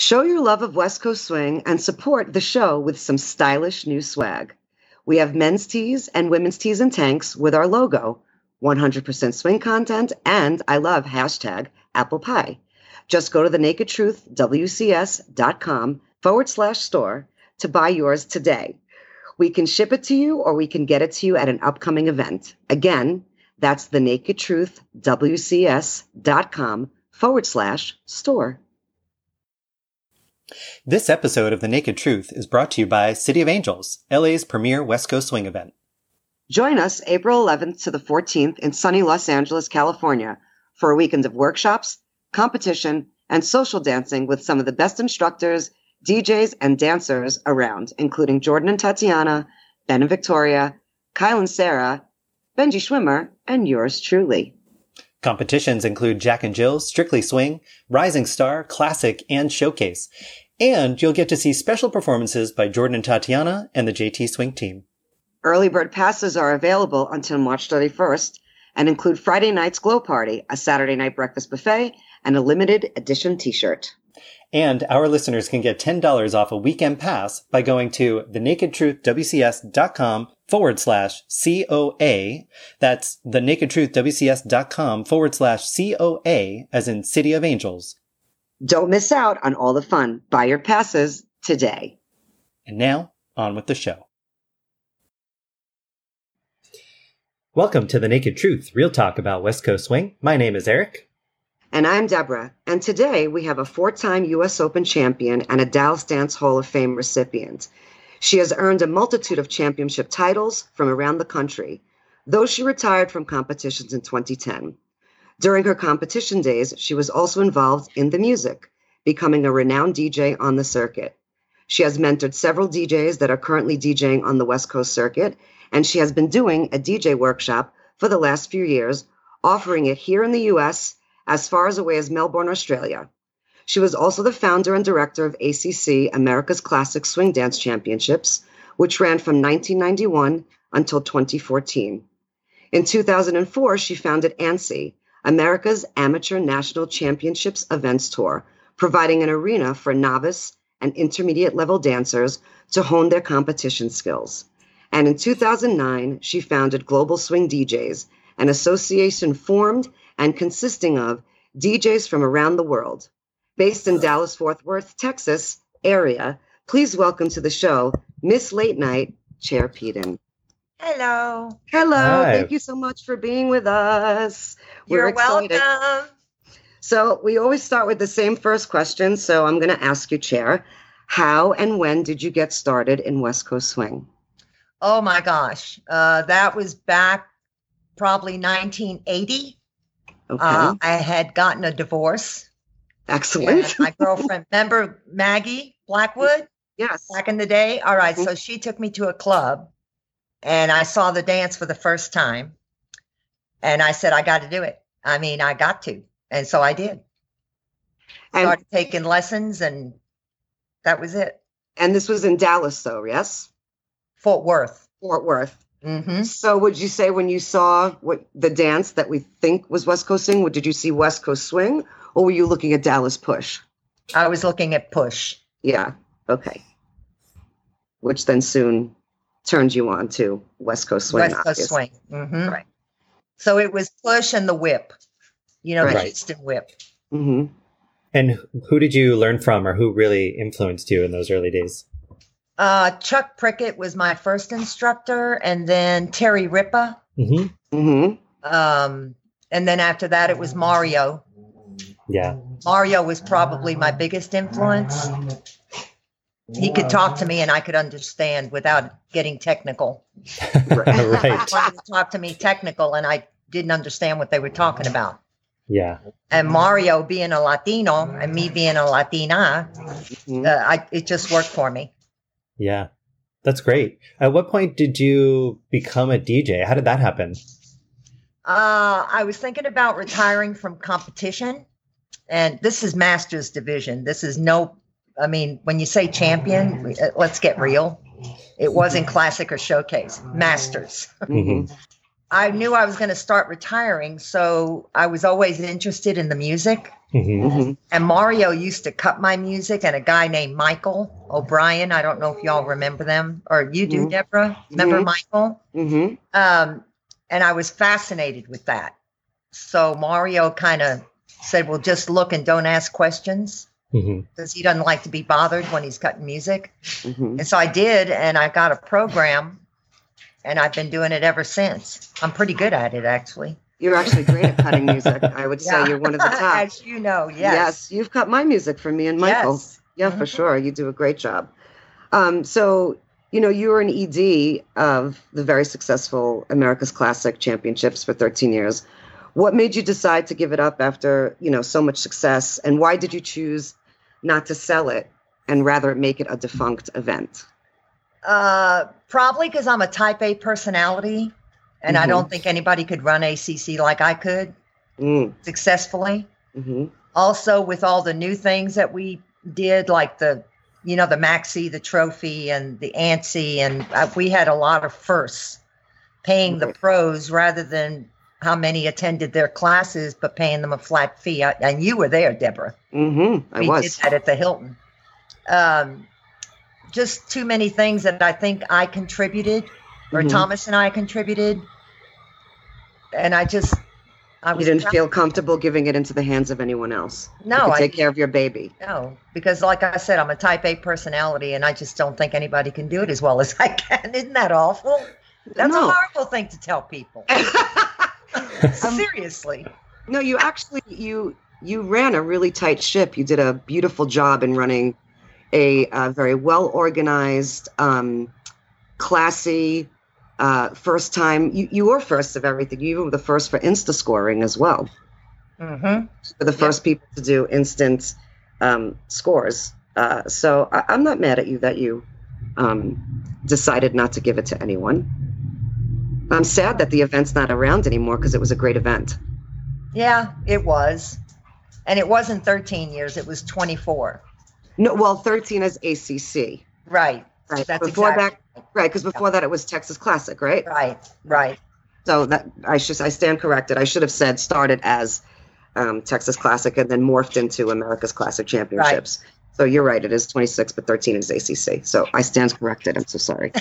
Show your love of West Coast Swing and support the show with some stylish new swag. We have men's tees and women's tees and tanks with our logo, 100% swing content, and I love hashtag apple pie. Just go to the naked truth WCS.com forward slash store to buy yours today. We can ship it to you or we can get it to you at an upcoming event. Again, that's the naked truth WCS.com forward slash store. This episode of The Naked Truth is brought to you by City of Angels, LA's premier West Coast swing event. Join us April 11th to the 14th in sunny Los Angeles, California for a weekend of workshops, competition, and social dancing with some of the best instructors, DJs, and dancers around, including Jordan and Tatiana, Ben and Victoria, Kyle and Sarah, Benji Schwimmer, and yours truly. Competitions include Jack and Jill, Strictly Swing, Rising Star, Classic, and Showcase. And you'll get to see special performances by Jordan and Tatiana and the JT Swing team. Early bird passes are available until March 31st and include Friday night's glow party, a Saturday night breakfast buffet, and a limited edition t-shirt. And our listeners can get $10 off a weekend pass by going to thenakedtruthwcs.com forward slash COA. That's thenakedtruthwcs.com forward slash COA as in City of Angels. Don't miss out on all the fun. Buy your passes today. And now, on with the show. Welcome to The Naked Truth, real talk about West Coast Swing. My name is Eric. And I'm Deborah. And today we have a four time U.S. Open champion and a Dallas Dance Hall of Fame recipient. She has earned a multitude of championship titles from around the country, though she retired from competitions in 2010. During her competition days, she was also involved in the music, becoming a renowned DJ on the circuit. She has mentored several DJs that are currently DJing on the West Coast circuit, and she has been doing a DJ workshop for the last few years, offering it here in the US as far as away as Melbourne, Australia. She was also the founder and director of ACC America's Classic Swing Dance Championships, which ran from 1991 until 2014. In 2004, she founded ANSI, America's Amateur National Championships Events Tour, providing an arena for novice and intermediate level dancers to hone their competition skills. And in 2009, she founded Global Swing DJs, an association formed and consisting of DJs from around the world. Based in Dallas Fort Worth, Texas area, please welcome to the show Miss Late Night, Cher Peadon. Hello. Hello. Hi. Thank you so much for being with us. You're excited. welcome. So, we always start with the same first question. So, I'm going to ask you, Cher, how and when did you get started in West Coast Swing? Oh my gosh. Uh, that was back probably 1980. Okay. Uh, I had gotten a divorce. Excellent. My girlfriend, remember Maggie Blackwood yes. back in the day? All right. Mhm. So she took me to a club and I saw the dance for the first time. And I said, I got to do it. I mean, I got to. And so I did. And, Started taking lessons and that was it. and this was in Dallas, though, yes? Fort Worth. Fort Worth. hmm So, would you say when you saw what the dance that we think was West Coast Swing, did you see West Coast Swing, or were you looking at Dallas Push? I was looking at Push. Yeah. Okay. Which then soon turned you on to West Coast Swing. West Coast obviously. Swing. hmm Right. So it was push and the whip, you know, the Right. Houston whip. hmm And who did you learn from or who really influenced you in those early days? Uh, Chuck Prickett was my first instructor, and then Terry Ripa. hmm hmm Um, and then after that, it was Mario. Yeah. Mario was probably my biggest influence. He could talk to me and I could understand without getting technical. right. To talk to me technical, and I didn't understand what they were talking about. Yeah. And Mario being a Latino and me being a Latina, Mhm. uh, I, it just worked for me. Yeah. That's great. At what point did you become a DJ? How did that happen? Uh, I was thinking about retiring from competition, and this is Masters Division. This is no, I mean, when you say champion, uh, let's get real. It wasn't classic or showcase, Masters. Mhm. I knew I was going to start retiring, so I was always interested in the music. hmm Mhm. And Mario used to cut my music, and a guy named Michael O'Brien. I don't know if y'all remember them, or you do, Mhm. Deborah. Remember Mhm. Michael? Mhm. Um, and I was fascinated with that. So Mario kind of said, "Well, just look and don't ask questions." Hmm Because he doesn't like to be bothered when he's cutting music. Mhm. And so I did, and I got a program, and I've been doing it ever since. I'm pretty good at it, actually. You're actually great at cutting music. I would say you're one of the top. As you know, yes. Yes, you've cut my music for me and Michael. Yes. Yeah, for Mhm. sure. You do a great job. Um, so, you know, you were an ED of the very successful America's Classic Championships for 13 years. What made you decide to give it up after, you know, so much success? And why did you choose not to sell it and rather make it a defunct event? Uh, probably because I'm a type A personality, and I Mhm. don't think anybody could run ACC like I could Mm, successfully. hmm Also, with all the new things that we did, like the, you know, the Maxi, the trophy, and the ANSI, and uh, we had a lot of firsts, paying the pros rather than how many attended their classes, but paying them a flat fee. And you were there, Deborah. Mm-hmm, I we was. did that at the Hilton. Um, just too many things that I think I contributed, or Mhm. Thomas and I contributed, and I just I You didn't feel comfortable giving it into the hands of anyone else. No, I take care of your baby. no because like I said, I'm a Type A personality, and I just don't think anybody can do it as well as I can. Isn't that awful? That's No. a horrible thing to tell people. Um, Seriously. No, you actually you you ran a really tight ship. You did a beautiful job in running a, uh very well organized, um, classy, uh, first time. You you were first of everything. You were the first for Insta scoring as well. hmm For the first people to do instant um, scores. Uh, so I, I'm not mad at you that you um, decided not to give it to anyone. I'm sad that the event's not around anymore because it was a great event. Yeah, it was, and it wasn't 13 years; it was 24. No, well, 13 is ACC. Right. Right. That's before exactly that, right? Because before that, it was Texas Classic, right? Right, right. So that I should I stand corrected. I should have said started as um, Texas Classic and then morphed into America's Classic Championships. So you're right. It is 26, but 13 is ACC. So I stand corrected. I'm so sorry.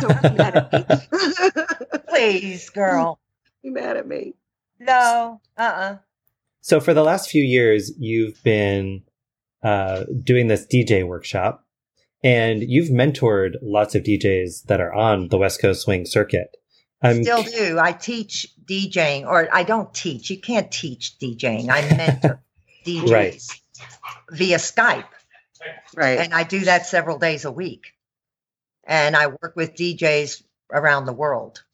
Don't be mad at me. Please, girl. Be mad at me. No. Uh-uh. So for the last few years, you've been uh, doing this DJ workshop, and you've mentored lots of DJs that are on the West Coast Swing circuit. I'm Still do. I teach DJing, or I don't teach. You can't teach DJing. I mentor DJs Right. via Skype, Right. and I do that several days a week. And I work with DJs around the world.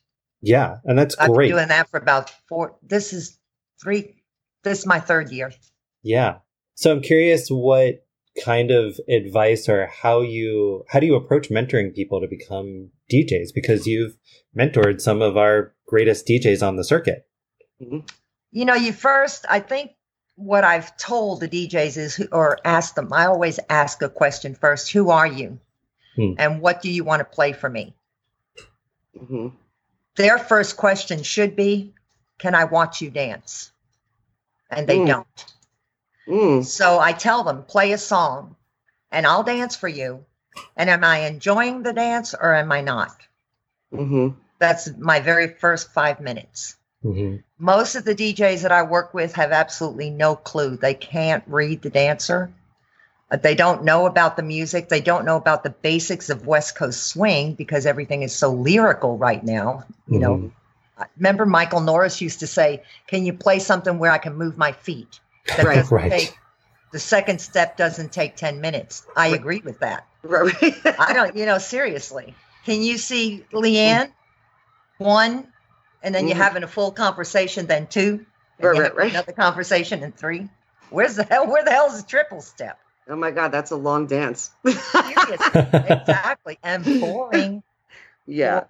yeah, and that's great. I've great. been doing that for about four. This is three. This is my third year. Yeah. So I'm curious what kind of advice or how you how do you approach mentoring people to become DJs because you've mentored some of our greatest DJs on the circuit. Mm-hmm. You know, you first, I think what I've told the DJs is, who- or ask them, I always ask a question first Who are you? Hmm. And what do you want to play for me? hmm Their first question should be, Can I watch you dance? And they Hmm. don't. Mm. So I tell them, Play a song and I'll dance for you. And am I enjoying the dance or am I not? hmm That's my very first five minutes. Hmm most of the DJs that I work with have absolutely no clue. They can't read the dancer. Uh, They don't know about the music. They don't know about the basics of West Coast swing because everything is so lyrical right now. You know, Mhm. I remember Michael Norris used to say, "Can you play something where I can move my feet?" That Right, right. take- the second step doesn't take ten minutes. I Right. agree with that. Right. I don't, you know, seriously. Can you see Leanne? One, and then you're Mhm. having a full conversation, then two, Right, right, right. another conversation, and three. Where's the hell? Where the hell is the triple step? oh my God, that's a long dance. Exactly, and boring. yeah.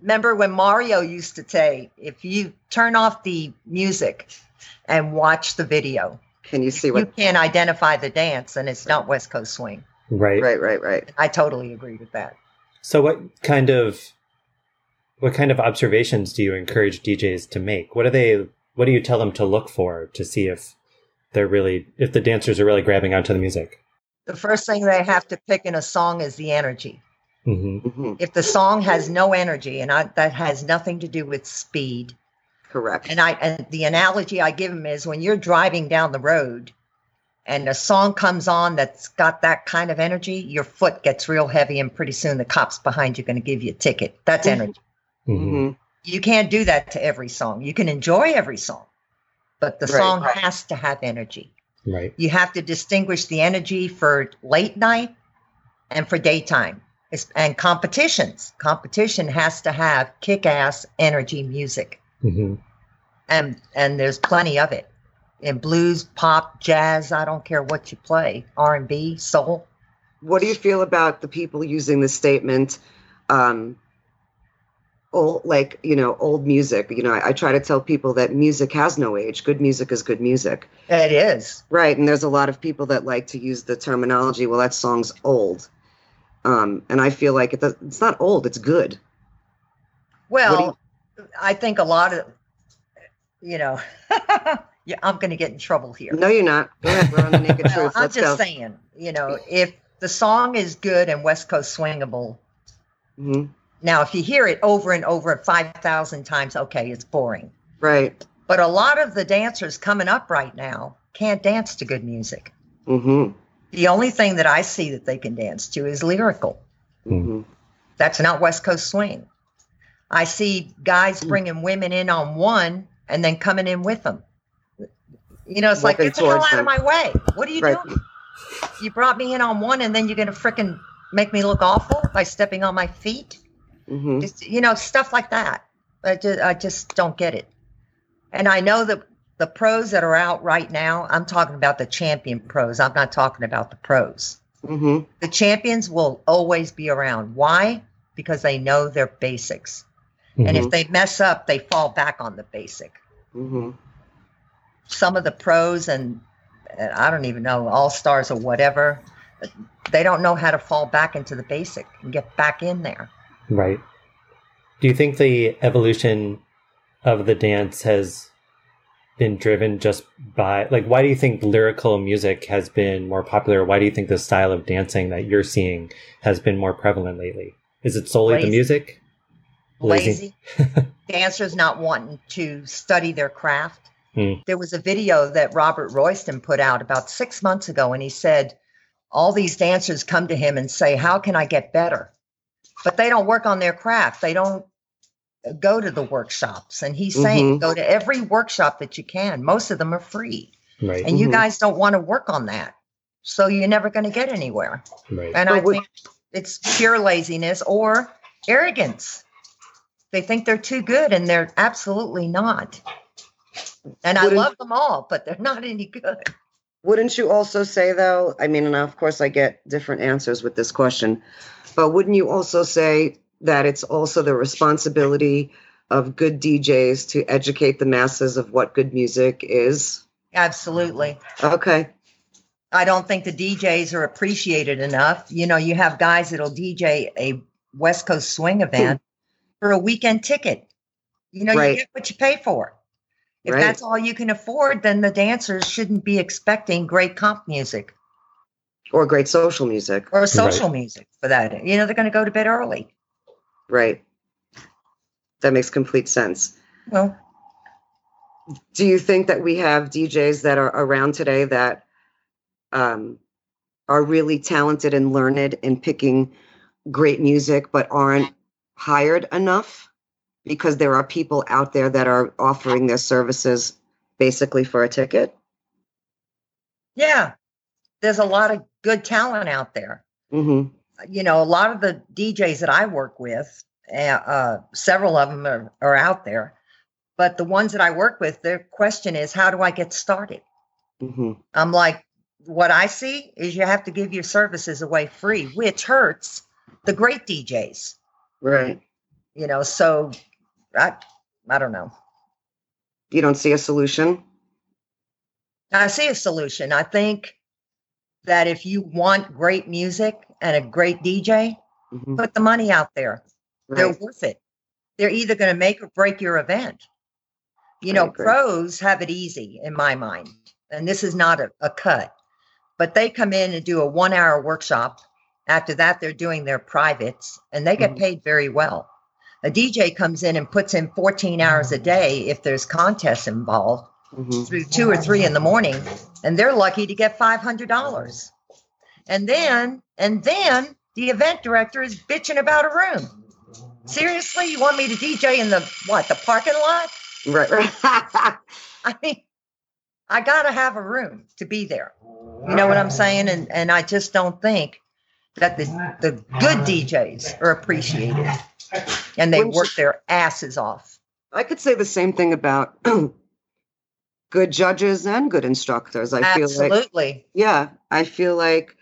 Remember when Mario used to say, if you turn off the music and watch the video, Can you see what you can't identify the dance, and it's not West Coast swing. Right. Right, right, right. I totally agree with that. So what kind of What kind of observations do you encourage DJs to make? What do they what do you tell them to look for to see if they're really if the dancers are really grabbing onto the music? The first thing they have to pick in a song is the energy. Mm-hmm. hmm If the song has no energy, and I, that has nothing to do with speed, Correct. and I and the analogy I give them is when you're driving down the road and a song comes on that's got that kind of energy, your foot gets real heavy and pretty soon the cops behind you are going to give you a ticket. That's Mhm. energy. Mm-hmm. hmm You can't do that to every song. You can enjoy every song, but the Right, song right. has to have energy. Right. You have to distinguish the energy for late night and for daytime. It's, and competitions. Competition has to have kick-ass energy music. Mm-hmm. and and there's plenty of it in blues pop jazz i don't care what you play r&b soul What do you feel about the people using the statement, um, old, like, you know, old music? You know, I, I try to tell people that music has no age. Good music is good music. it is Right. And there's a lot of people that like to use the terminology, well, that song's old. Um, and I feel like it does, it's not old, it's good. well i think a lot of you know yeah i'm going to get in trouble here No, you're not. Go ahead. We're on the naked Well, truth. i'm Let's just go. saying you know if the song is good and west coast swingable hmm now if you hear it over and over 5000 times okay it's boring Right. but a lot of the dancers coming up right now can't dance to good music Mm-hmm. the only thing that i see that they can dance to is lyrical Mm-hmm. That's not West Coast swing. I see guys Hmm. bringing women in on one and then coming in with them. You know, it's like, get the hell out of my way. What are you Right. doing? You brought me in on one and then you're going to frickin' make me look awful by stepping on my feet? Hmm Just, you know, stuff like that. I just, I just don't get it. And I know that the pros that are out right now, I'm talking about the champion pros. I'm not talking about the pros. hmm The champions will always be around. Why? Because they know their basics. And Mm-hmm. if they mess up, they fall back on the basic. hmm Some of the pros and, and I don't even know, all stars or whatever, they don't know how to fall back into the basic and get back in there. Right. Do you think the evolution of the dance has been driven just by like why do you think lyrical music has been more popular? Why do you think the style of dancing that you're seeing has been more prevalent lately? Is it solely the music? Lazy. Dancers not wanting to study their craft. Hmm. There was a video that Robert Royston put out about six months ago, and he said, All these dancers come to him and say, How can I get better? But they don't work on their craft. They don't go to the workshops. And he's saying, Mhm. Go to every workshop that you can. Most of them are free. Right. And you Mhm. guys don't want to work on that. So you're never going to get anywhere. right. And But I would- think it's pure laziness or arrogance. They think they're too good and they're absolutely not. And I Wouldn't- love them all, but they're not any good. Wouldn't you also say, though? I mean, and of course, I get different answers with this question, but wouldn't you also say that it's also the responsibility of good DJs to educate the masses of what good music is? Absolutely. Okay. I don't think the DJs are appreciated enough. You know, you have guys that'll DJ a West Coast swing event for a weekend ticket. You know, Right. you get what you pay for. If Right. that's all you can afford, then the dancers shouldn't be expecting great comp music. Or great social music. or social music for that. You know, they're going to go to bed early. Right. That makes complete sense. Well, Do you think that we have DJs that are around today that um, are really talented and learned in picking great music, but aren't hired enough? Because there are people out there that are offering their services basically for a ticket. yeah, there's a lot of good talent out there. hmm You know, a lot of the DJs that I work with, uh, uh, several of them are, are out there, but the ones that I work with, their question is, how do I get started? hmm I'm like, what I see is you have to give your services away free, which hurts the great DJs. Right. You know, so I, I don't know. You don't see a solution. I see a solution. I think that if you want great music and a great DJ, Mhm. put the money out there. They're worth it. they're either going to make or break your event. You I know, agree. pros have it easy in my mind, and this is not a, a cut, but they come in and do a one hour workshop. After that, they're doing their privates and they get Mhm. paid very well. A DJ comes in and puts in 14 hours a day if there's contests involved Mhm. through two or three in the morning, and they're lucky to get $500. And then, and then the event director is bitching about a room. Seriously, you want me to DJ in the what? The parking lot? Right, right. I mean, I gotta have a room to be there. You know what I'm saying? And and I just don't think that the the good DJs are appreciated, and they Wouldn't you- work their asses off. I could say the same thing about good judges and good instructors. I feel like, yeah, I feel like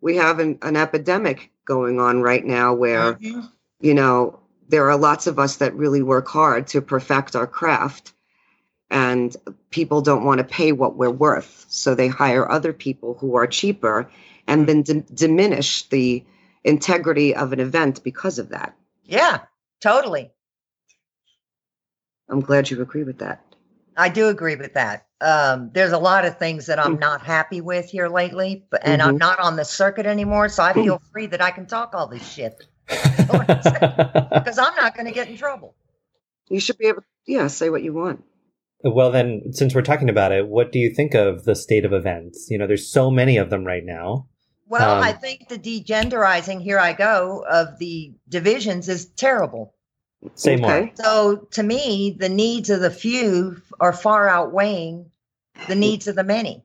we have an, an epidemic going on right now where, Mhm. you know, there are lots of us that really work hard to perfect our craft and people don't want to pay what we're worth. So they hire other people who are cheaper and then dim- diminish the integrity of an event because of that. Yeah, totally. I'm glad you agree with that. I do agree with that. Um, there's a lot of things that. I'm not happy with here lately, but and I'm Mhm. not on the circuit anymore, so I feel free that I can talk all this shit because I'm not going to get in trouble. You should be able, to, yeah, say what you want. Well, then, since we're talking about it, what do you think of the state of events? You know, there's so many of them right now. Well, Um, I think the degenderizing, here I go, of the divisions is terrible. Say more. Okay. So to me, the needs of the few are far outweighing the needs of the many.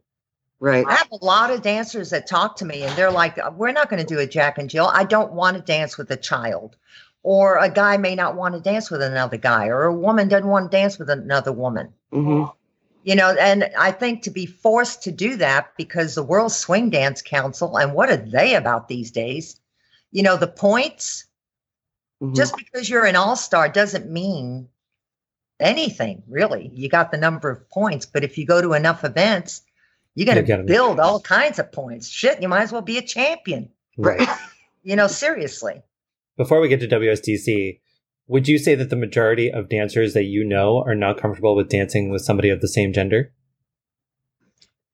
Right. I have a lot of dancers that talk to me and they're like, we're not going to do a Jack and Jill. I don't want to dance with a child. Or a guy may not want to dance with another guy, or a woman doesn't want to dance with another woman. hmm You know, and I think to be forced to do that because the World Swing Dance Council, and what are they about these days? You know, the points, hmm just because you're an all star doesn't mean anything, really. You got the number of points, but if you go to enough events, you're going You get to 'em. build all kinds of points. Shit, you might as well be a champion. right. You know, seriously. Before we get to WSDC, would you say that the majority of dancers that you know are not comfortable with dancing with somebody of the same gender?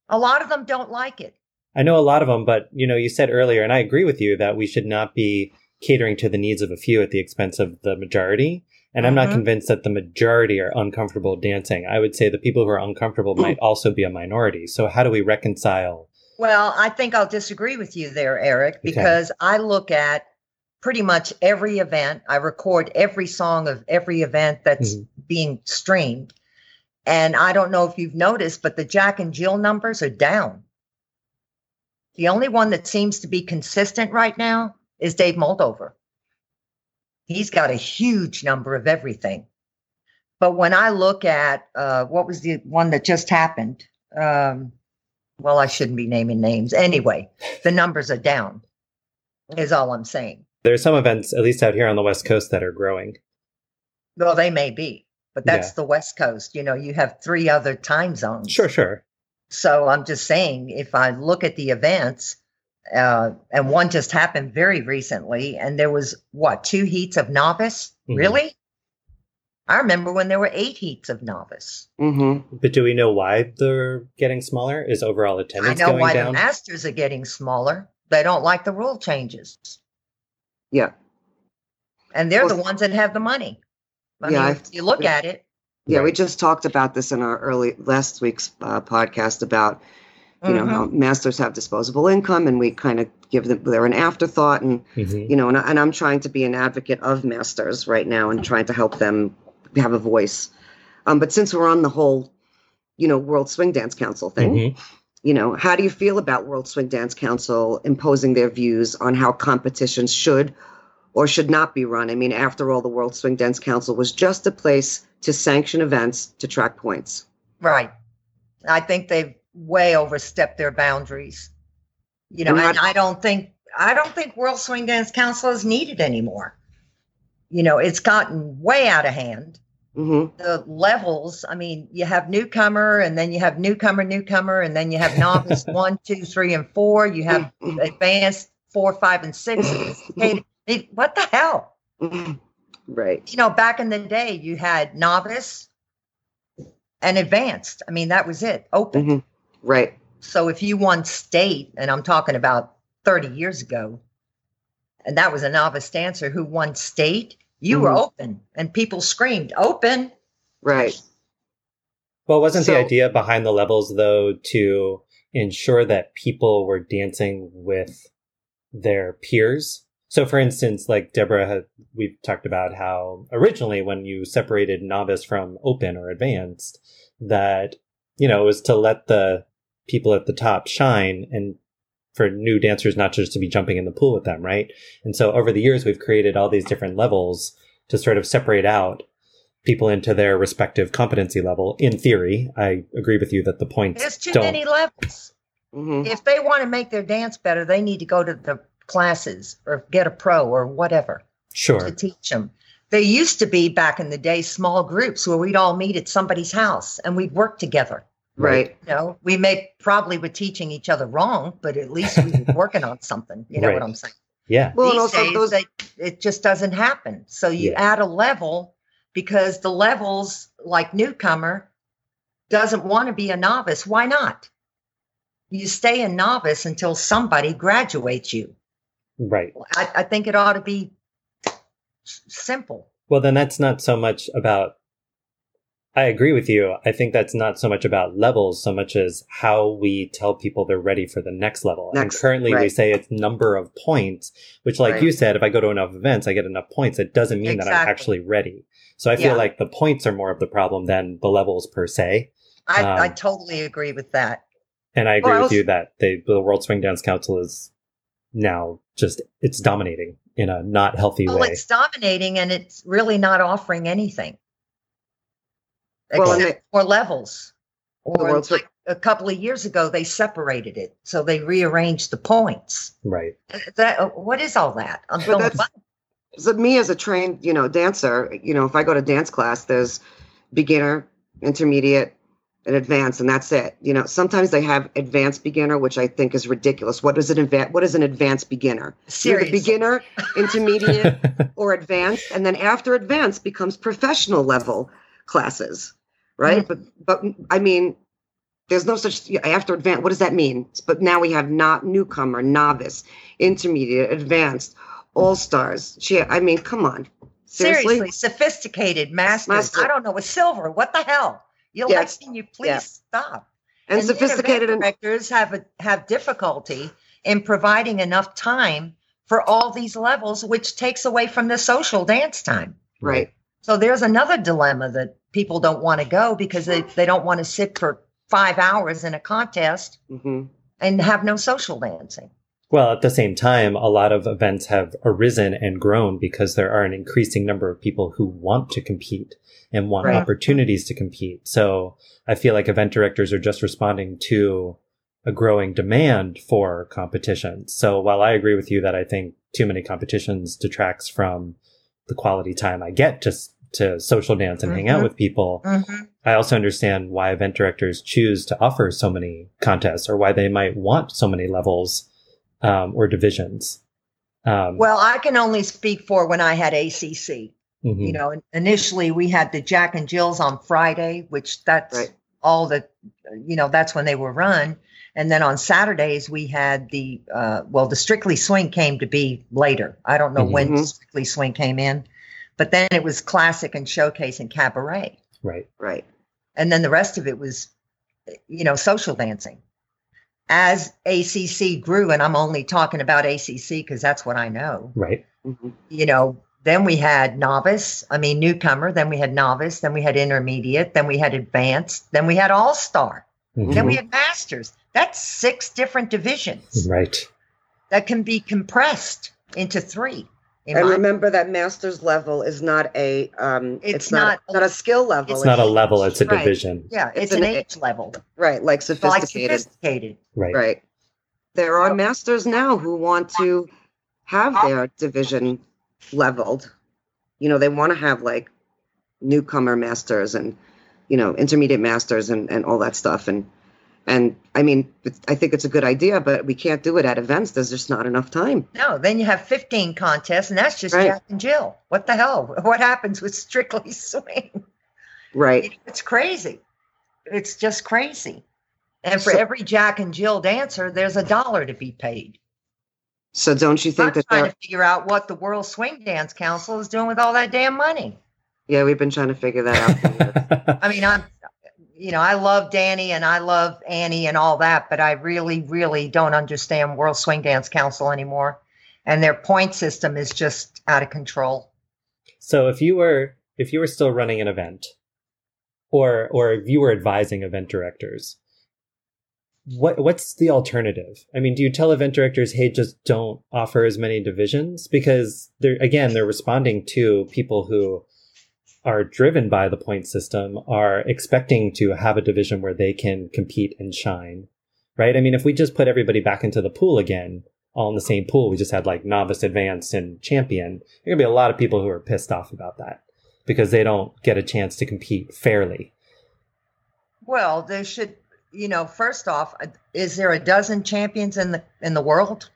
A lot of them don't like it. I know a lot of them, but you know, you said earlier, and I agree with you that we should not be catering to the needs of a few at the expense of the majority. And I'm not Mhm. convinced that the majority are uncomfortable dancing. I would say the people who are uncomfortable might also be a minority. So how do we reconcile? Well, I think I'll disagree with you there, Eric, Okay. because I look at pretty much every event. I record every song of every event that's Mhm. being streamed. And I don't know if you've noticed, but the Jack and Jill numbers are down. The only one that seems to be consistent right now is Dave Moldover. He's got a huge number of everything. But when I look at uh, what was the one that just happened, um, well, I shouldn't be naming names. Anyway, the numbers are down, is all I'm saying. There are some events, at least out here on the West Coast, that are growing. Well, they may be, but that's Yeah. the West Coast. You know, you have three other time zones. Sure, sure. So I'm just saying, if I look at the events, uh, and one just happened very recently, and there was what two heats of novice? Mhm. Really? I remember when there were eight heats of novice. hmm But do we know why they're getting smaller? Is overall attendance? I know going why the masters are getting smaller. They don't like the rule changes, Yeah. and they're the ones that have the money. I Yeah, mean, if you look at it, Yeah. We just talked about this in our early last week's uh, podcast about you know how masters have disposable income and we kind of give them they're an afterthought and Mhm. you know and, I- and i'm trying to be an advocate of masters right now and trying to help them have a voice um, but since we're on the whole you know world swing dance council thing Mhm. you know how do you feel about world swing dance council imposing their views on how competitions should or should not be run i mean after all the world swing dance council was just a place to sanction events to track points right? I think they've way overstepped their boundaries. You know, And I don't think I don't think World Swing Dance Council is needed anymore. You know, it's gotten way out of hand. hmm The levels, I mean, you have newcomer, and then you have newcomer, newcomer, and then you have novice one, two, three, and four. You have advanced four, five, and six. What the hell? Right. You know, back in the day, you had novice and advanced. I mean, that was it, open. hmm Right. So if you won state, and I'm talking about 30 years ago, and that was a novice dancer who won state, you were Mhm. open and people screamed, open. Right. Well, wasn't So- the idea behind the levels though to ensure that people were dancing with their peers? So, for instance, like Deborah, had, we've talked about how originally when you separated novice from open or advanced, that you know it was to let the people at the top shine and for new dancers not just to be jumping in the pool with them, right? And so over the years, we've created all these different levels to sort of separate out people into their respective competency level. In theory, I agree with you that the points There's too don't. many levels. hmm If they want to make their dance better, they need to go to the classes or get a pro or whatever Sure. to teach them. There used to be back in the day small groups where we'd all meet at somebody's house and we'd work together. Right. You know, we may probably were teaching each other wrong, but at least we were working on something. You know Right. what I'm saying? Yeah. Well, and also days, those. they, it just doesn't happen. So you Yeah. add a level because the levels, like newcomer, doesn't want to be a novice. Why not? You stay a novice until somebody graduates you. Right. I, I think it ought to be s- simple. Well, then that's not so much about. I agree with you. I think that's not so much about levels, so much as how we tell people they're ready for the next level. Next, and currently, we say it's number of points, which, like Right. you said, if I go to enough events, I get enough points. It doesn't mean that I'm actually ready. So I feel Yeah. like the points are more of the problem than the levels per se. I, I Um, totally agree with that. And I agree Well, I with you that they, the World Swing Dance Council is now just it's dominating in a not healthy Well, way. it's dominating and it's really not offering anything Well, and except for levels. The Or World Swing- like a couple of years ago, they separated it, so they rearranged the points. right. That what is all that? I'm But that's- So me as a trained, you know, dancer, you know, if I go to dance class, there's beginner, intermediate, and advanced, and that's it. You know, sometimes they have advanced beginner, which I think is ridiculous. What is an advanced? What is an advanced beginner? You're the beginner, intermediate, or advanced, and then after advanced becomes professional level classes, right? But but I mean, there's no such after advanced. What does that mean? But now we have not newcomer, novice, intermediate, advanced, all stars. She, I mean, come on, seriously. Seriously, sophisticated masters. Master. I don't know, a silver. What the hell? You'll Yeah, like, can you please yeah. stop? And, then sophisticated and directors have a, have difficulty in providing enough time for all these levels, which takes away from the social dance time. right. So there's another dilemma that people don't want to go because they, they don't want to sit for five hours in a contest hmm and have no social dancing. Well, at the same time, a lot of events have arisen and grown because there are an increasing number of people who want to compete and want Right. opportunities to compete. So I feel like event directors are just responding to a growing demand for competition. So while I agree with you that I think too many competitions detracts from the quality time I get to s- to social dance and hang out Mhm. with people, Mhm. I also understand why event directors choose to offer so many contests or why they might want so many levels um, or divisions. Um, Well, I can only speak for when I had ACC. mhm. You know, initially we had the Jack and Jills on Friday, which that's Right. all the, you know, that's when they were run. And then on Saturdays we had the, uh, well, the Strictly Swing came to be later. I don't know when Mhm. Strictly Swing came in, but then it was classic and showcase and cabaret. right. Right. and then the rest of it was you know social dancing as acc grew and i'm only talking about acc because that's what i know Right. hmm you know then we had novice i mean newcomer then we had novice then we had intermediate then we had advanced then we had all star Mhm. then we had masters that's six different divisions Right. that can be compressed into three in And my- remember that master's level is not a um It's it's, not not- not a skill level. It's not a level, it's a Right. division. yeah it's, it's an, an- age level right, like like sophisticated. sophisticated Right. Right. There are masters now who want to have their division leveled. You know, they want to have like newcomer masters and, you know, intermediate masters and, and all that stuff. And And I mean, I think it's a good idea, but we can't do it at events. There's just not enough time. No, then you have 15 contests, and that's just Right. Jack and Jill. What the hell? What happens with Strictly Swing? Right. It's crazy. It's just crazy. And for So- every Jack and Jill dancer, there's a dollar to be paid. So don't you think I'm that trying to figure out what the World Swing Dance Council is doing with all that damn money. yeah, we've been trying to figure that out. for years. I mean, I'm, you know, I love Danny and I love Annie and all that, but I really, really don't understand World Swing Dance Council anymore. And their point system is just out of control. so if you were if you were still running an event, or or if you were advising event directors, what what's the alternative? I mean, do you tell event directors, hey, just don't offer as many divisions because they're again they're responding to people who are driven by the point system are expecting to have a division where they can compete and shine, right? I mean, if we just put everybody back into the pool again, all in the same pool, we just had like novice, advanced, and champion. There are gonna be a lot of people who are pissed off about that because they don't get a chance to compete fairly. Well, they should, you know, first off, uh, is there a dozen champions in the in the world?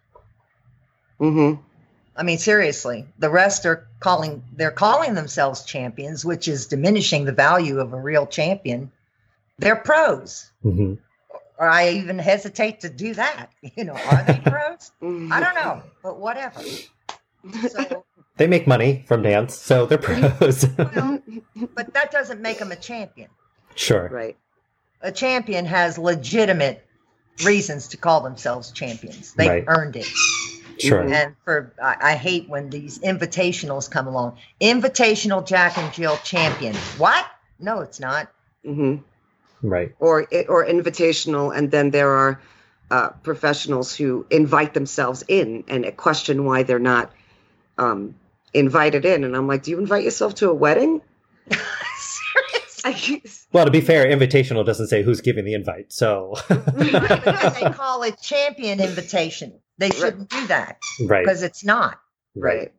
hmm I mean, seriously, the rest are calling they're calling themselves champions, which is diminishing the value of a real champion. They're pros. hmm Or I even hesitate to do that. You know, are they pros? Mm-hmm. I don't know, but whatever. So, They make money from dance, so they're pros. well, but that doesn't make them a champion. sure. right. A champion has legitimate reasons to call themselves champions. They Right. earned it. Sure. And for I, I hate when these invitationals come along. Invitational Jack and Jill champion. What? No, it's not. hmm Right. Or or invitational, and then there are uh, professionals who invite themselves in and question why they're not um, invited in. And I'm like, do you invite yourself to a wedding? Well, to be fair, invitational doesn't say who's giving the invite, so Right, they call it champion invitation. They shouldn't do that right, because it's not. right.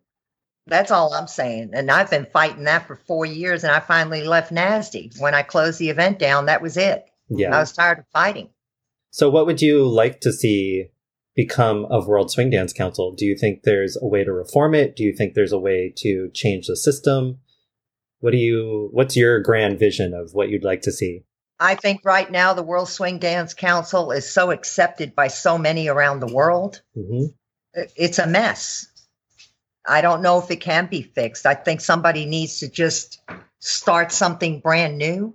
That's all I'm saying. And I've been fighting that for four years and I finally left Nasty. When I closed the event down, that was it. Yeah. I was tired of fighting. So, what would you like to see become of World Swing Dance Council? Do you think there's a way to reform it? Do you think there's a way to change the system? What do you? What's your grand vision of what you'd like to see? I think right now the World Swing Dance Council is so accepted by so many around the world. hmm It's a mess. I don't know if it can be fixed. I think somebody needs to just start something brand new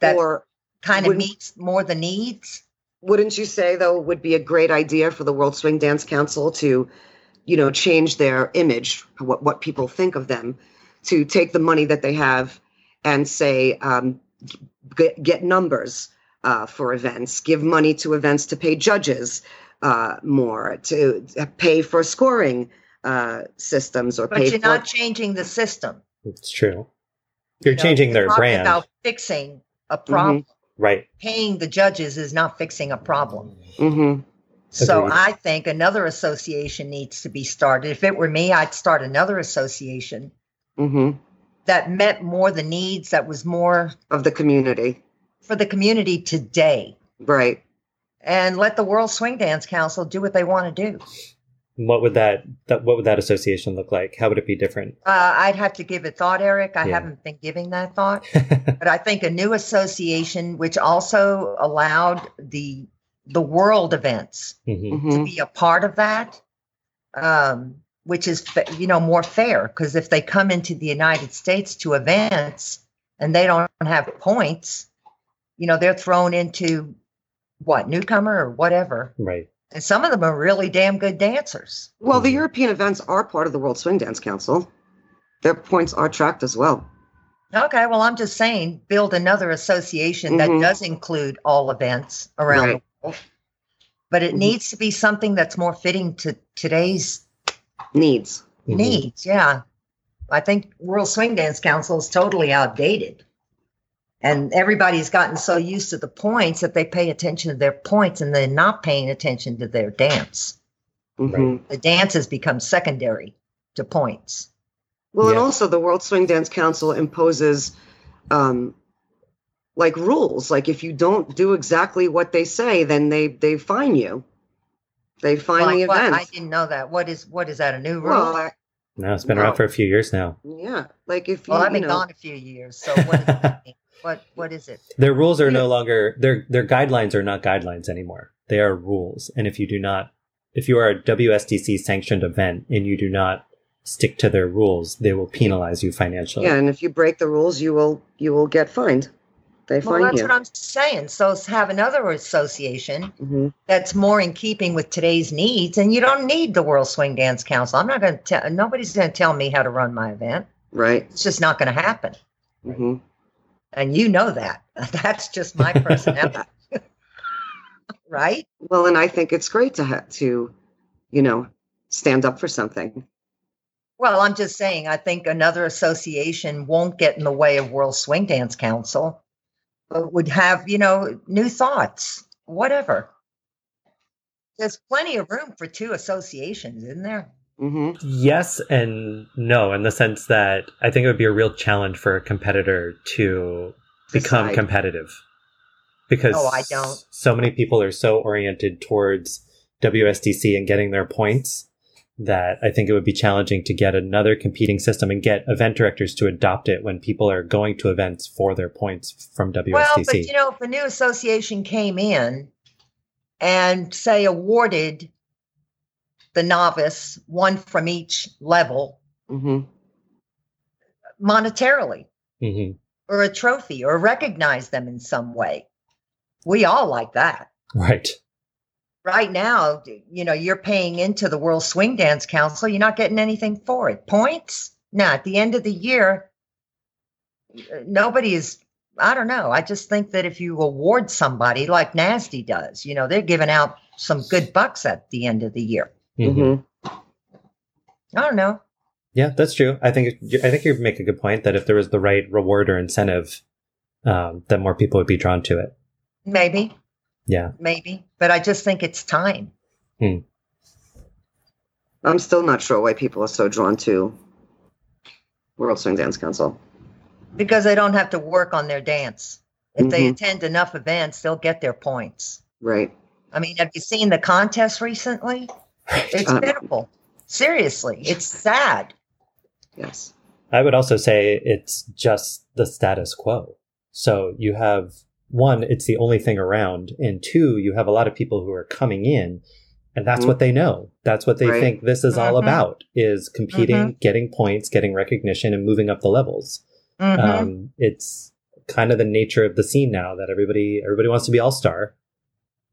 that or kind of meets more the needs. wouldn't you say though it would be a great idea for the World Swing Dance Council to, you know, change their image, what what people think of them, to take the money that they have and say, um, get, get numbers uh, for events, give money to events to pay judges uh, more, to pay for scoring uh, systems or But pay you're for not changing the system. It's true. You're You know, changing their brand, About fixing a problem. right? Paying the judges is not fixing a problem. hmm So Agreed. I think another association needs to be started. If it were me, I'd start another association hmm that met more the needs, that was more of the community, for the community today, right? and let the World Swing Dance Council do what they want to do. What would that, that what would that association look like? How would it be different? Uh, I'd have to give it thought, Eric. I Yeah. haven't been giving that thought. but I think a new association, which also allowed the the world events hmm hmm to be a part of that, um, which is you know more fair because if they come into the United States to events and they don't have points, you know they're thrown into what newcomer or whatever, Right. and some of them are really damn good dancers. Well, the Mhm. European events are part of the World Swing Dance Council. Their points are tracked as well. Okay, well, I'm just saying, build another association that Mhm. does include all events around Right. the world. But it Mhm. needs to be something that's more fitting to today's Needs. Mhm. needs. Yeah. I think World Swing Dance Council is totally outdated. And everybody's gotten so used to the points that they pay attention to their points and they're not paying attention to their dance. Mhm. The dance has become secondary to points. Well, and also the World Swing Dance Council imposes um, like rules. Like if you don't do exactly what they say, then they they fine you. They fine Like the what? I didn't know that. What is what is that? A new rule? well, Well, No, it's been around for a few years now. yeah, like if you, well, I've you been know, gone a few years, so what? Is it? what what is it? Their rules are no longer their their guidelines are not guidelines anymore. They are rules. And if you do not if you are a WSDC sanctioned event and you do not stick to their rules, they will penalize you financially. yeah, and if you break the rules, you will you will get fined. They Well, fine that's you. what I'm saying. So have another association hmm that's more in keeping with today's needs, and you don't need the World Swing Dance Council. I'm not going to tell. Nobody's going to tell me how to run my event. Right. It's just not going to happen, hmm and you know that. That's just my personality, right? Well, and I think it's great to have to, you know, stand up for something. Well, I'm just saying. I think another association won't get in the way of World Swing Dance Council, would have you know new thoughts, whatever. There's plenty of room for two associations, isn't there? Mm-hmm. Yes and no, in the sense that I think it would be a real challenge for a competitor to become competitive. Because Oh, I don't. so many people are so oriented towards WSDC and getting their points that I think it would be challenging to get another competing system and get event directors to adopt it when people are going to events for their points from WSDC. Well, but you know, if a new association came in and say awarded the novice one from each level hmm monetarily Mhm. or a trophy or recognize them in some way, we all like that. Right. Right now, you know, you're paying into the World Swing Dance Council, you're not getting anything for it. Points? No, at the end of the year, nobody is. I don't know. I just think that if you award somebody like NASDE does, you know, they're giving out some good bucks at the end of the year. Mhm. hmm I don't know. Yeah, that's true. I think I think you make a good point that if there was the right reward or incentive, um, then more people would be drawn to it. Maybe, Yeah. maybe. But I just think it's time. I'm still not sure why people are so drawn to World Swing Dance Council. because they don't have to work on their dance. If they Mhm. attend enough events, they'll get their points. Right. I mean, have you seen the contest recently? It's Uh, pitiful. Seriously, it's sad. Yes. I would also say it's just the status quo. So you have one, it's the only thing around, and two, you have a lot of people who are coming in, and that's Mhm. what they know. That's what they Right. think this is all Mhm. about: is competing, getting points, getting recognition, and moving up the levels. Mhm. Um, it's kind of the nature of the scene now that everybody everybody wants to be all star.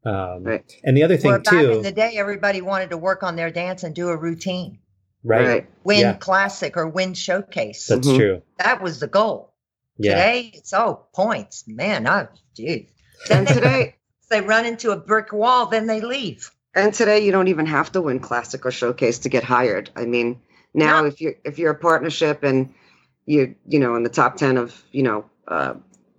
Um, Right. And the other thing back too, in the day, everybody wanted to work on their dance and do a routine, right? Right. win Yeah. classic or win showcase. That's Mhm. true. that was the goal. Yeah. Today, it's oh points, man. I dude. Then And they, today, they run into a brick wall, then they leave. and today, you don't even have to win classic or showcase to get hired. I mean, now No. if you're if you're a partnership and you you know in the top ten of you know uh,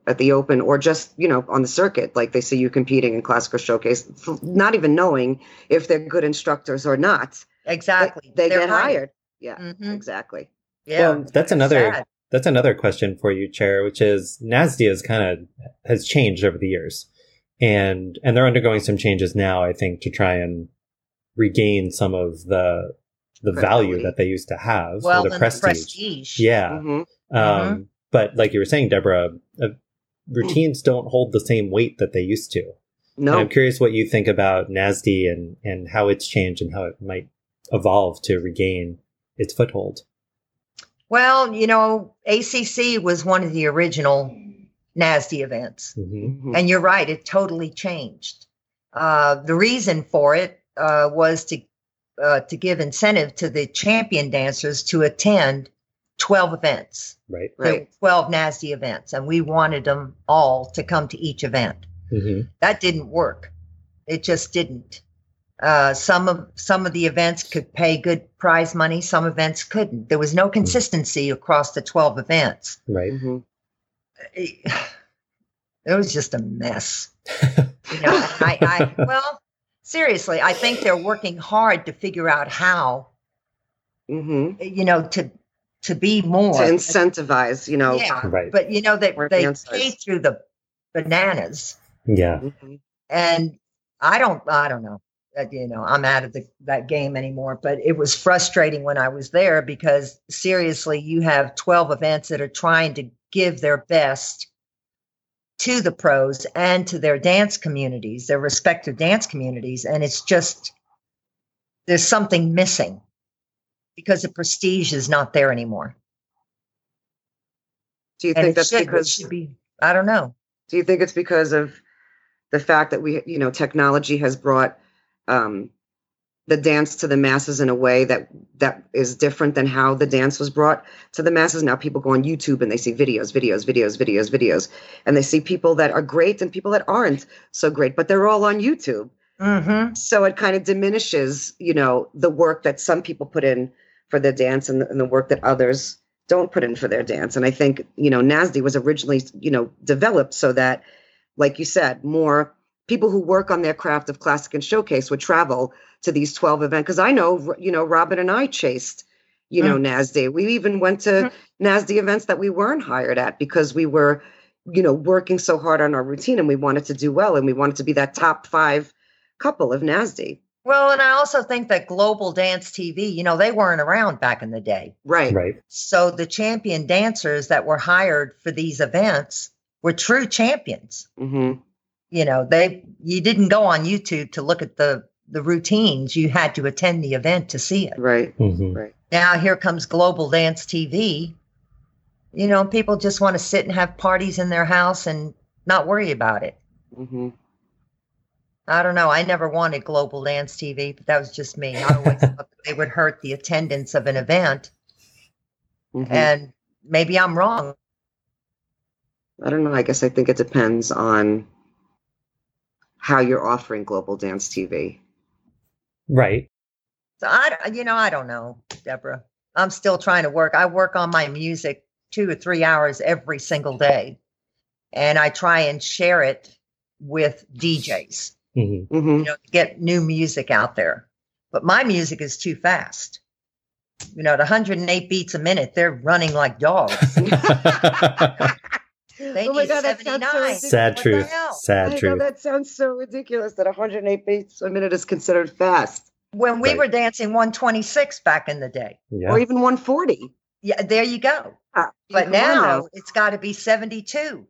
at the Open or just you know on the circuit, like they see you competing in classic or showcase, not even knowing if they're good instructors or not, Exactly. they, They're get hired. Yeah, Mhm. exactly. Yeah. Well, that's another sad. That's another question for you, Cher, which is NASDE has kind of has changed over the years, and and they're undergoing some changes now. I think to try and regain some of the the value that they used to have well, or the then prestige. the prestige. Yeah. hmm Um, But like you were saying, Deborah, uh, routines don't hold the same weight that they used to. And No, I'm curious what you think about NASDE and and how it's changed and how it might evolve to regain its foothold. Well, you know, ACC was one of the original NASDE events. hmm Mhm. And you're right, it totally changed. Uh, the reason for it uh, was to uh, to give incentive to the champion dancers to attend 12 events. Right. Right. 12 NASDE events, and we wanted them all to come to each event. hmm That didn't work. It just didn't. Uh, some of some of the events could pay good prize money. Some events couldn't. There was no consistency across the 12 events. Right. hmm it, it was just a mess. You know, I, I well, seriously, I think they're working hard to figure out how, hmm you know, to to be more To incentivize, you know, yeah. Right. But you know that More they dancers. pay through the bananas. Yeah. Mhm. and I don't I don't know you know I'm out of the that game anymore. But it was frustrating when I was there because seriously you have 12 events that are trying to give their best to the pros and to their dance communities their respective dance communities. And it's just there's something missing because the prestige is not there anymore. Do you and think that's should, because be I don't know. Do you think it's because of the fact that we, you know, technology has brought um, the dance to the masses in a way that that is different than how the dance was brought to the masses? Now people go on YouTube and they see videos, videos, videos, videos, videos, and they see people that are great and people that aren't so great, but they're all on YouTube. mhm So it kind of diminishes, you know, the work that some people put in for their dance and the, and the work that others don't put in for their dance. And I think, you know, NASDE was originally, you know, developed so that, like you said, more people who work on their craft of classic and showcase would travel to these 12 events. Because I know, you know, Robin and I chased, you know, NASDE. We even went to Mhm. NASDE events that we weren't hired at because we were, you know, working so hard on our routine and we wanted to do well and we wanted to be that top five couple of NASDE. Well, and I also think that Global Dance TV, you know, they weren't around back in the day. Right. Right. So the champion dancers that were hired for these events were true champions. hmm You know, they you didn't go on YouTube to look at the the routines. You had to attend the event to see it. Right. hmm Now here comes Global Dance TV. You know, people just want to sit and have parties in their house and not worry about it. mm-hmm. I don't know. I never wanted Global Dance TV, but that was just me. I always thought that they would hurt the attendance of an event. hmm And maybe I'm wrong. I don't know. I guess I think it depends on how you're offering global dance TV. Right. So I, you know, I don't know, Deborah. I'm still trying to work. I work on my music two or three hours every single day, and I try and share it with DJs, hmm hmm you know, to get new music out there. But my music is too fast. You know, at 108 beats a minute, they're running like dogs. They oh my need God, that sounds so ridiculous. Sad What truth. hell? I Sad know truth. that sounds so ridiculous that 108 beats a minute is considered fast, When we Right. were dancing 126 back in the day. Yeah. or even 140. Yeah, there you go. Uh, But come on now it's got to be 72,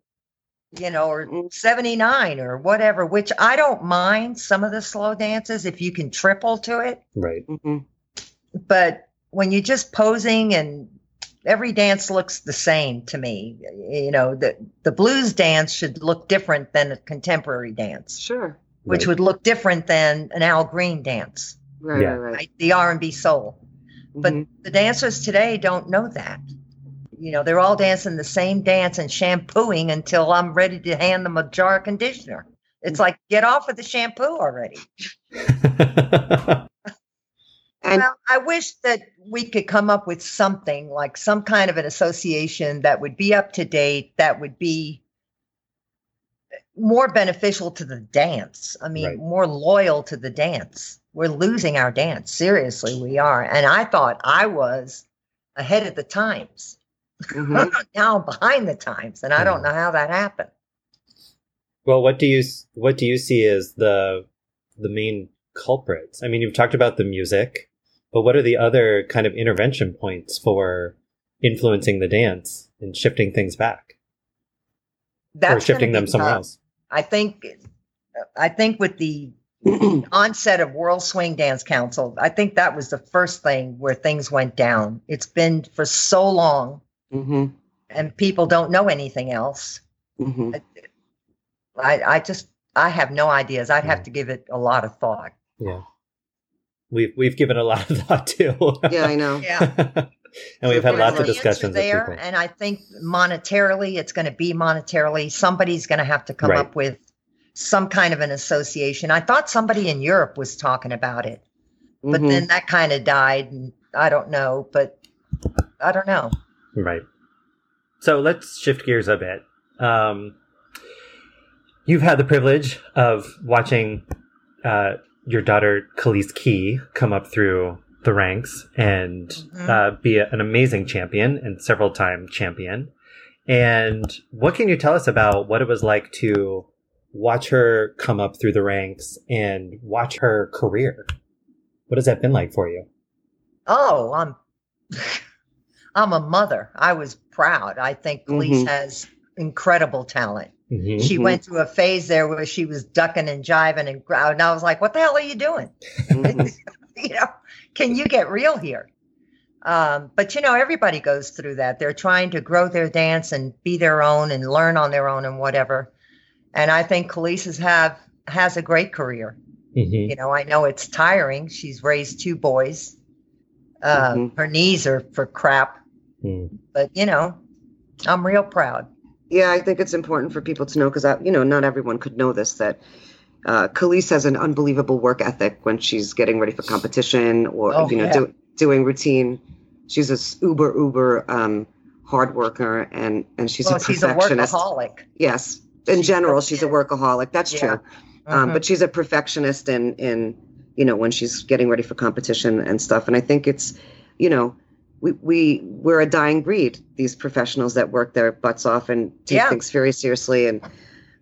you know, or Mm. 79 or whatever, which I don't mind some of the slow dances if you can triple to it. Right. hmm But when you're just posing and every dance looks the same to me, you know, the, the blues dance should look different than a contemporary dance, Sure. which Right. would look different than an Al Green dance, Right. Yeah. Right. Right. right? The R&B soul. But Mhm. the dancers today don't know that. You know, they're all dancing the same dance and shampooing until I'm ready to hand them a jar of conditioner. It's like, get off of the shampoo already. and well, I wish that we could come up with something like some kind of an association that would be up to date, that would be more beneficial to the dance. I mean, Right. more loyal to the dance. We're losing our dance. Seriously, we are. And I thought I was ahead of the times. mhm. now I'm behind the times, and I don't know how that happened. well, what do you what do you see as the the main culprits? I mean, you've talked about the music, but what are the other kind of intervention points for influencing the dance and shifting things back or shifting them somewhere tough. else? I think, I think with the onset of World Swing Dance Council, I think that was the first thing where things went down. It's been for so long, hmm and people don't know anything else. hmm I, I just, I have no ideas. I'd have to give it a lot of thought. Yeah, we've we've given a lot of thought too. Yeah, I know. Yeah. and we've had lots of discussions there, people. and I think monetarily, it's going to be monetarily. Somebody's going to have to come Right. up with some kind of an association. I thought somebody in Europe was talking about it, but Mhm. then that kind of died, and I don't know. But I don't know. Right. So let's shift gears a bit. Um, you've had the privilege of watching uh, your daughter Kellese Key come up through the ranks and Mhm. uh, be a- an amazing champion and several time champion. And what can you tell us about what it was like to watch her come up through the ranks and watch her career? What has that been like for you? Oh, I'm I'm a mother. I was proud. I think Kellese Mhm. has incredible talent. Mhm. She went through a phase there where she was ducking and jiving and ground. And I was like, what the hell are you doing? Mhm. you know, can you get real here? Um, but you know, everybody goes through that. They're trying to grow their dance and be their own and learn on their own and whatever. And I think has have has a great career. Mhm. You know, I know it's tiring. She's raised two boys. Uh, Mhm. Her knees are for crap, Mm. but you know, I'm real proud. Yeah, I think it's important for people to know because you know not everyone could know this that uh, Kellese has an unbelievable work ethic when she's getting ready for competition or Oh, you know yeah. do, doing routine. She's a uber uber um, hard worker and and she's well, a perfectionist. she's a workaholic. Yes, in She's general, a- she's a workaholic. That's Yeah. true. Um, Mhm. but she's a perfectionist in in you know when she's getting ready for competition and stuff. And I think it's you know we we we're a dying breed. These professionals that work their butts off and take Yeah. things very seriously. And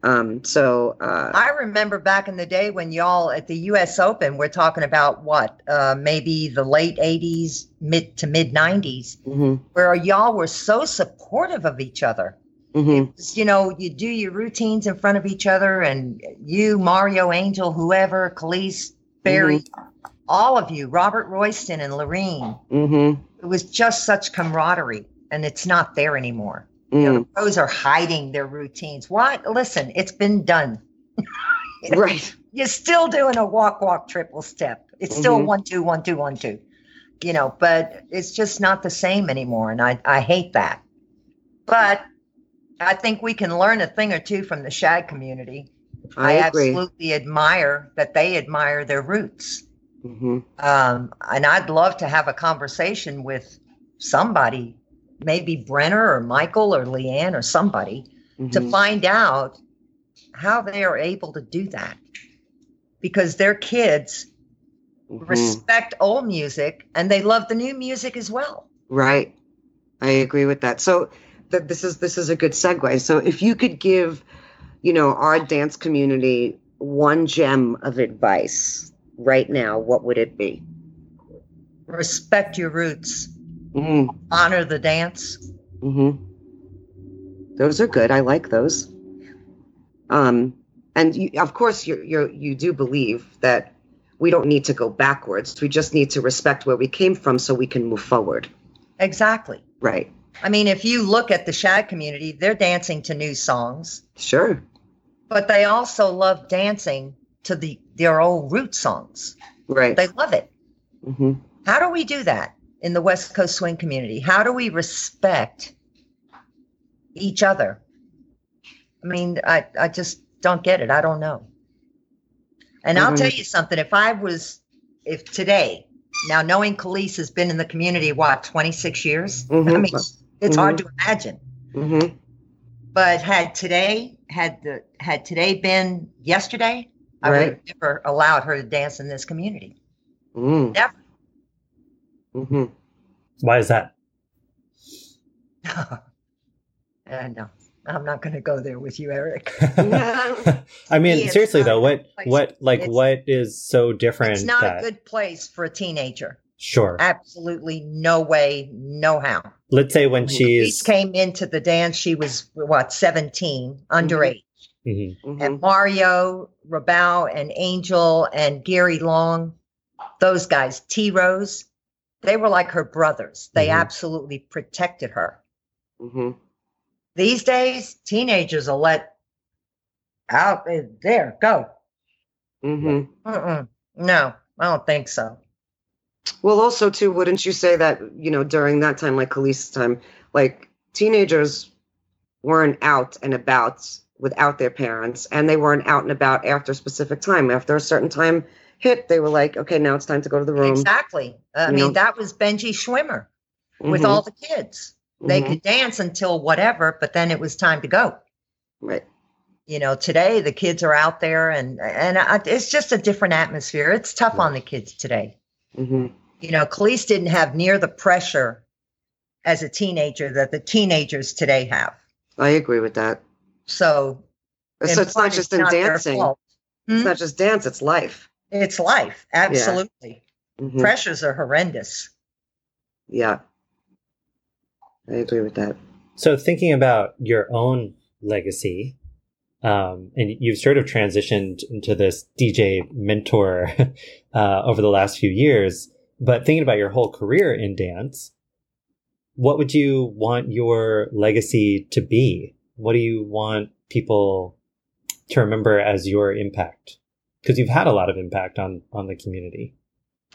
um, so uh, I remember back in the day when y'all at the U.S. Open, we're talking about what, uh, maybe the late '80s, mid to mid '90s, mhm, where y'all were so supportive of each other. mhm, Just, You know, you do your routines in front of each other, and you, Mario, Angel, whoever, Kellese, Barry, all of you, Robert Royston and Laureen. mhm, It was just such camaraderie, and it's not there anymore. You know, mm, pros are hiding their routines. What? Listen, it's been done. right. You're still doing a walk, walk, triple step. It's still Mhm. one, two, one, two, one, two. You know, but it's just not the same anymore, and I I hate that. But I think we can learn a thing or two from the shag community. I, agree. absolutely admire that they admire their roots. Hmm Um, and I'd love to have a conversation with somebody, maybe Brenner or Michael or Leanne or somebody, to mhm, find out how they are able to do that. Because their kids mhm. respect old music and they love the new music as well. Right. I agree with that. So th- this is this is a good segue. So if you could give, you know, our dance community one gem of advice right now, what would it be? Respect your roots, Mm, honor the dance. hmm Those are good. I like those. Um, and you, of course, you you you do believe that we don't need to go backwards. We just need to respect where we came from so we can move forward. Exactly. Right. I mean, if you look at the shag community, they're dancing to new songs, Sure. but they also love dancing to the their old root songs. Right. They love it. hmm How do we do that in the West Coast swing community? How do we respect each other? I mean, I, I just don't get it. I don't know. And I I'll tell you something. If I was, if today, now knowing Kellese has been in the community, what, 26 years? I Mhm. mean, it's hard to imagine. hmm But had today, had the, had today been yesterday, I would Right. have never allowed her to dance in this community. Mm. Never. hmm Why is that? Uh, no, I'm not going to go there with you, Eric. I mean, He seriously though, what what like It's- what is so different It's not that a good place for a teenager. sure. Absolutely no way, no how. Let's say when She she's came into the dance, she was what, 17, underage. Mhm. hmm And Mario, Robau, and Angel, and Gary Long, those guys, T Rose, they were like her brothers. They Mhm. absolutely protected her. hmm These days, teenagers are let out eh, there, go. hmm Mm-mm. No, I don't think so. Well, also too, wouldn't you say that you know during that time, like Kellese' time, like teenagers weren't out and about without their parents, and they weren't out and about after a specific time. After a certain time hit, they were like, okay, now it's time to go to the room. Exactly. I You mean, know? that was Benji Schwimmer with Mhm, all the kids. They mhm, could dance until whatever, but then it was time to go. right. You know, today the kids are out there, and and I, it's just a different atmosphere. It's tough on the kids today. hmm You know, Kellese didn't have near the pressure as a teenager that the teenagers today have. I agree with that. So, So it's not part, just in their dancing. fault. It's Hmm? not just dance, it's life. It's life. Absolutely. Mhm. Pressures are horrendous. Yeah. I agree with that. So thinking about your own legacy, um, and you've sort of transitioned into this DJ mentor uh, over the last few years, but thinking about your whole career in dance, what would you want your legacy to be? What do you want people to remember as your impact? Because you've had a lot of impact on on the community.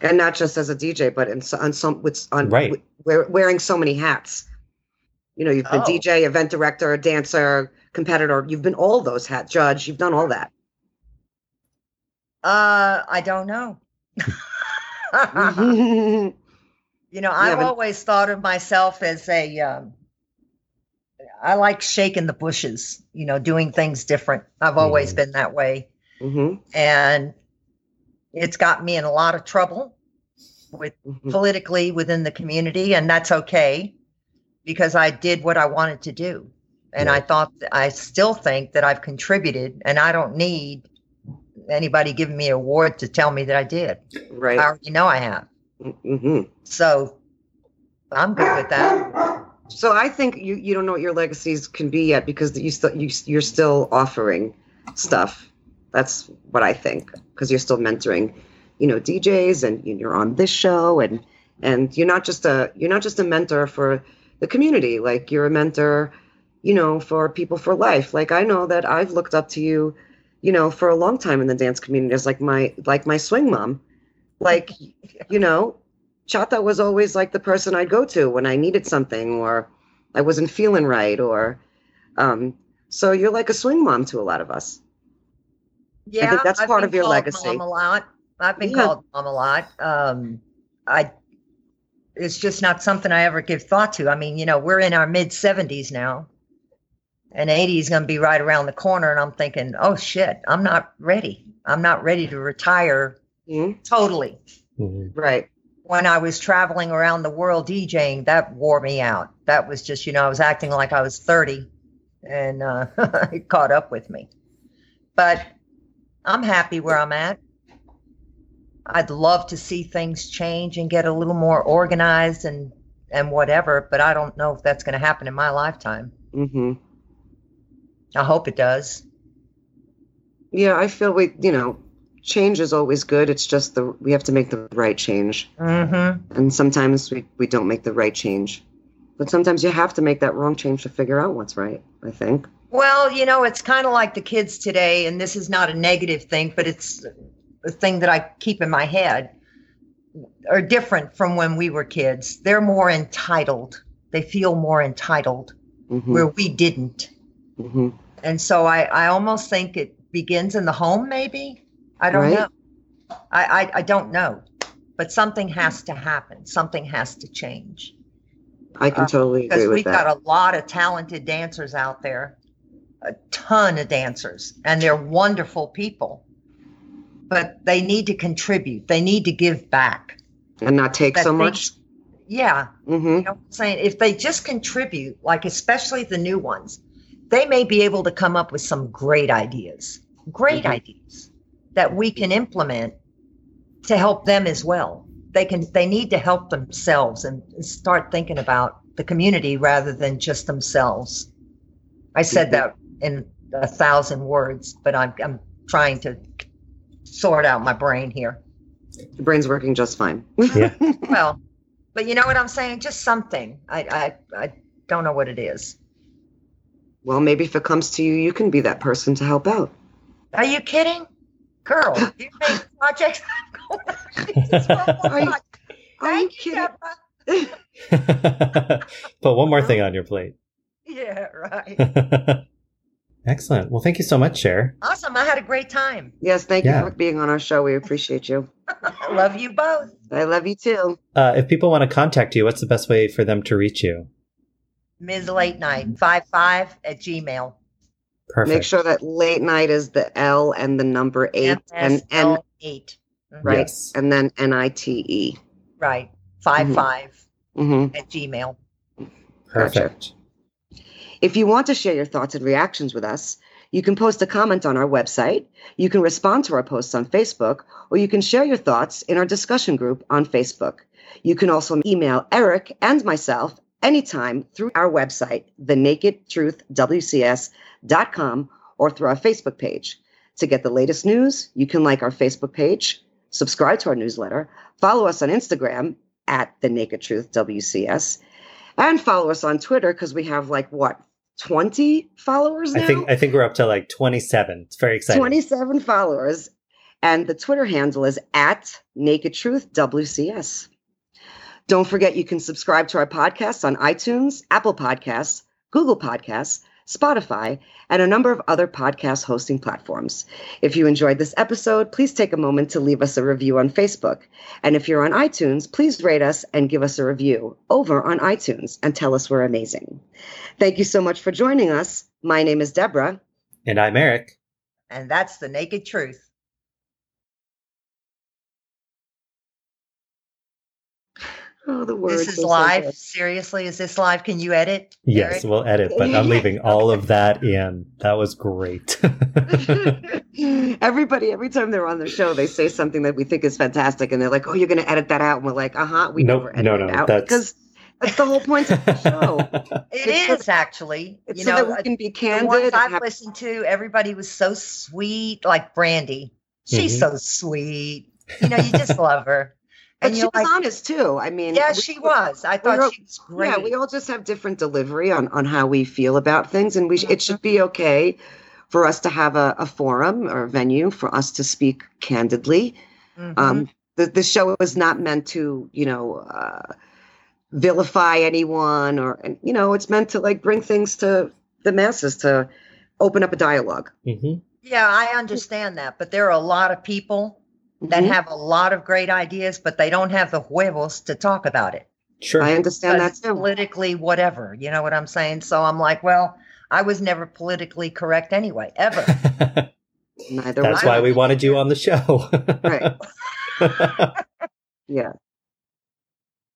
And not just as a DJ, but in, so- on some with on Right. with- wear, wearing so many hats. You know, you've been Oh. DJ, event director, dancer, competitor. You've been all those hats, judge. You've done all that. Uh, I don't know. You know, I've but- always thought of myself as a. Um, I like shaking the bushes. You know, doing things different. I've always Mhm. been that way, Mhm. and it's got me in a lot of trouble with Mhm. politically within the community, and that's okay because I did what I wanted to do, and I thought I still think that I've contributed, and I don't need anybody giving me an award to tell me that I did. Right. I already know I have. hmm So I'm good with that. So I think you you don't know what your legacies can be yet because you still you you're still offering stuff. That's what I think because you're still mentoring, you know, DJs and you're on this show and and you're not just a you're not just a mentor for the community. Like you're a mentor, you know, for people for life. Like I know that I've looked up to you, you know, for a long time in the dance community as like my like my swing mom. Like you know, Chata was always like the person I'd go to when I needed something or I wasn't feeling right or um so you're like a swing mom to a lot of us. Yeah, that's part of your legacy. I've part been of your called legacy. Mom a lot. I've been Yeah. called mom a lot. Um, I. It's just not something I ever give thought to. I mean, you know, we're in our mid seventies now, and eighty is going to be right around the corner, and I'm thinking, oh shit, I'm not ready. I'm not ready to retire Mhm. totally. Mhm. Right. When I was traveling around the world DJing, that wore me out. That was just, you know, I was acting like I was 30 and uh, it caught up with me. But I'm happy where I'm at. I'd love to see things change and get a little more organized and and whatever, but I don't know if that's going to happen in my lifetime. Mm-hmm. I hope it does. Yeah, I feel we, you know, change is always good. It's just the we have to make the right change, Mm-hmm. and sometimes we we don't make the right change, but sometimes you have to make that wrong change to figure out what's right. I think. Well, you know, it's kind of like the kids today, and this is not a negative thing, but it's a thing that I keep in my head, are different from when we were kids. They're more entitled. They feel more entitled, hmm where we didn't. hmm And so I, I almost think it begins in the home, maybe. I don't Right. know. I, I, I don't know. But something has to happen. Something has to change. I can Uh, totally agree because with we've that. got a lot of talented dancers out there, a ton of dancers, and they're wonderful people. But they need to contribute. They need to give back. and not take so they- much. Yeah, hmm you know what I'm saying? If they just contribute, like especially the new ones, they may be able to come up with some great ideas, great Mhm. ideas that we can implement to help them as well. They can they need to help themselves and start thinking about the community rather than just themselves. I said Mhm. that in a thousand words, but I'm I'm trying to sort out my brain here. Your brain's working just fine. Yeah. Well, but you know what I'm saying? Just something. I I I don't know what it is. well, maybe if it comes to you, you can be that person to help out. Are you kidding? Girl, you make projects. Jesus, Are you- Are you Thank you, kidding? Put one more thing on your plate. Yeah, right. Excellent. Well, thank you so much, Cher. Awesome. I had a great time. Yes, thank Yeah. you for being on our show. We appreciate you. I love you both. I love you too. Uh, if people want to contact you, what's the best way for them to reach you? Ms. Late Night, 55 at Gmail. Perfect. Make sure that late night is the L and the number eight and and MSL8. Mhm. right Yes. and then N I T E. Right. 55 Mm-hmm. at Gmail. Perfect. If you want to share your thoughts and reactions with us, you can post a comment on our website, you can respond to our posts on Facebook, or you can share your thoughts in our discussion group on Facebook. You can also email Eric and myself anytime through our website, thenakedtruthwcs.com, or through our Facebook page. To get the latest news, you can like our Facebook page, subscribe to our newsletter, follow us on Instagram at The Naked Truth WCS, and follow us on Twitter because we have like what 20 followers now? I think I think we're up to like 27. It's very exciting. 27 followers. And the Twitter handle is at Naked Truth WCS. Don't forget you can subscribe to our podcast on iTunes, Apple Podcasts, Google Podcasts, Spotify, and a number of other podcast hosting platforms. If you enjoyed this episode, please take a moment to leave us a review on Facebook. And if you're on iTunes, please rate us and give us a review over on iTunes and tell us we're amazing. Thank you so much for joining us. My name is Deborah. And I'm Eric. And that's the naked truth. Oh, the words. This is live. So Seriously, is this live? Can you edit? Yes, Eric? we'll edit, but I'm leaving all of that in. That was great. Everybody, every time they're on the show, they say something that we think is fantastic, and they're like, "Oh, you're going to edit that out," and we're like, "Uh huh." We nope, never edit no, no, it out that's... because that's the whole point of the show. It it's is so, actually. It's you so know, that we can be candid. The ones I've have... listened to, everybody was so sweet, like Brandy. She's mm-hmm. so sweet. You know, you just love her. But she was like, honest too. I mean, yeah, we, she was. I thought all, she was great. Yeah, we all just have different delivery on on how we feel about things, and we mm-hmm. it should be okay for us to have a, a, forum or a venue for us to speak candidly. Mm-hmm. Um, the the show was not meant to, you know, uh, vilify anyone, or you know, it's meant to like bring things to the masses to open up a dialog mm-hmm. Yeah, I understand that, but there are a lot of people that mm-hmm. have a lot of great ideas, but they don't have the huevos to talk about it. Sure. I understand that too. Politically, whatever. You know what I'm saying? So I'm like, well, I was never politically correct anyway, ever. Neither That's why we wanted you on the show. right. yeah.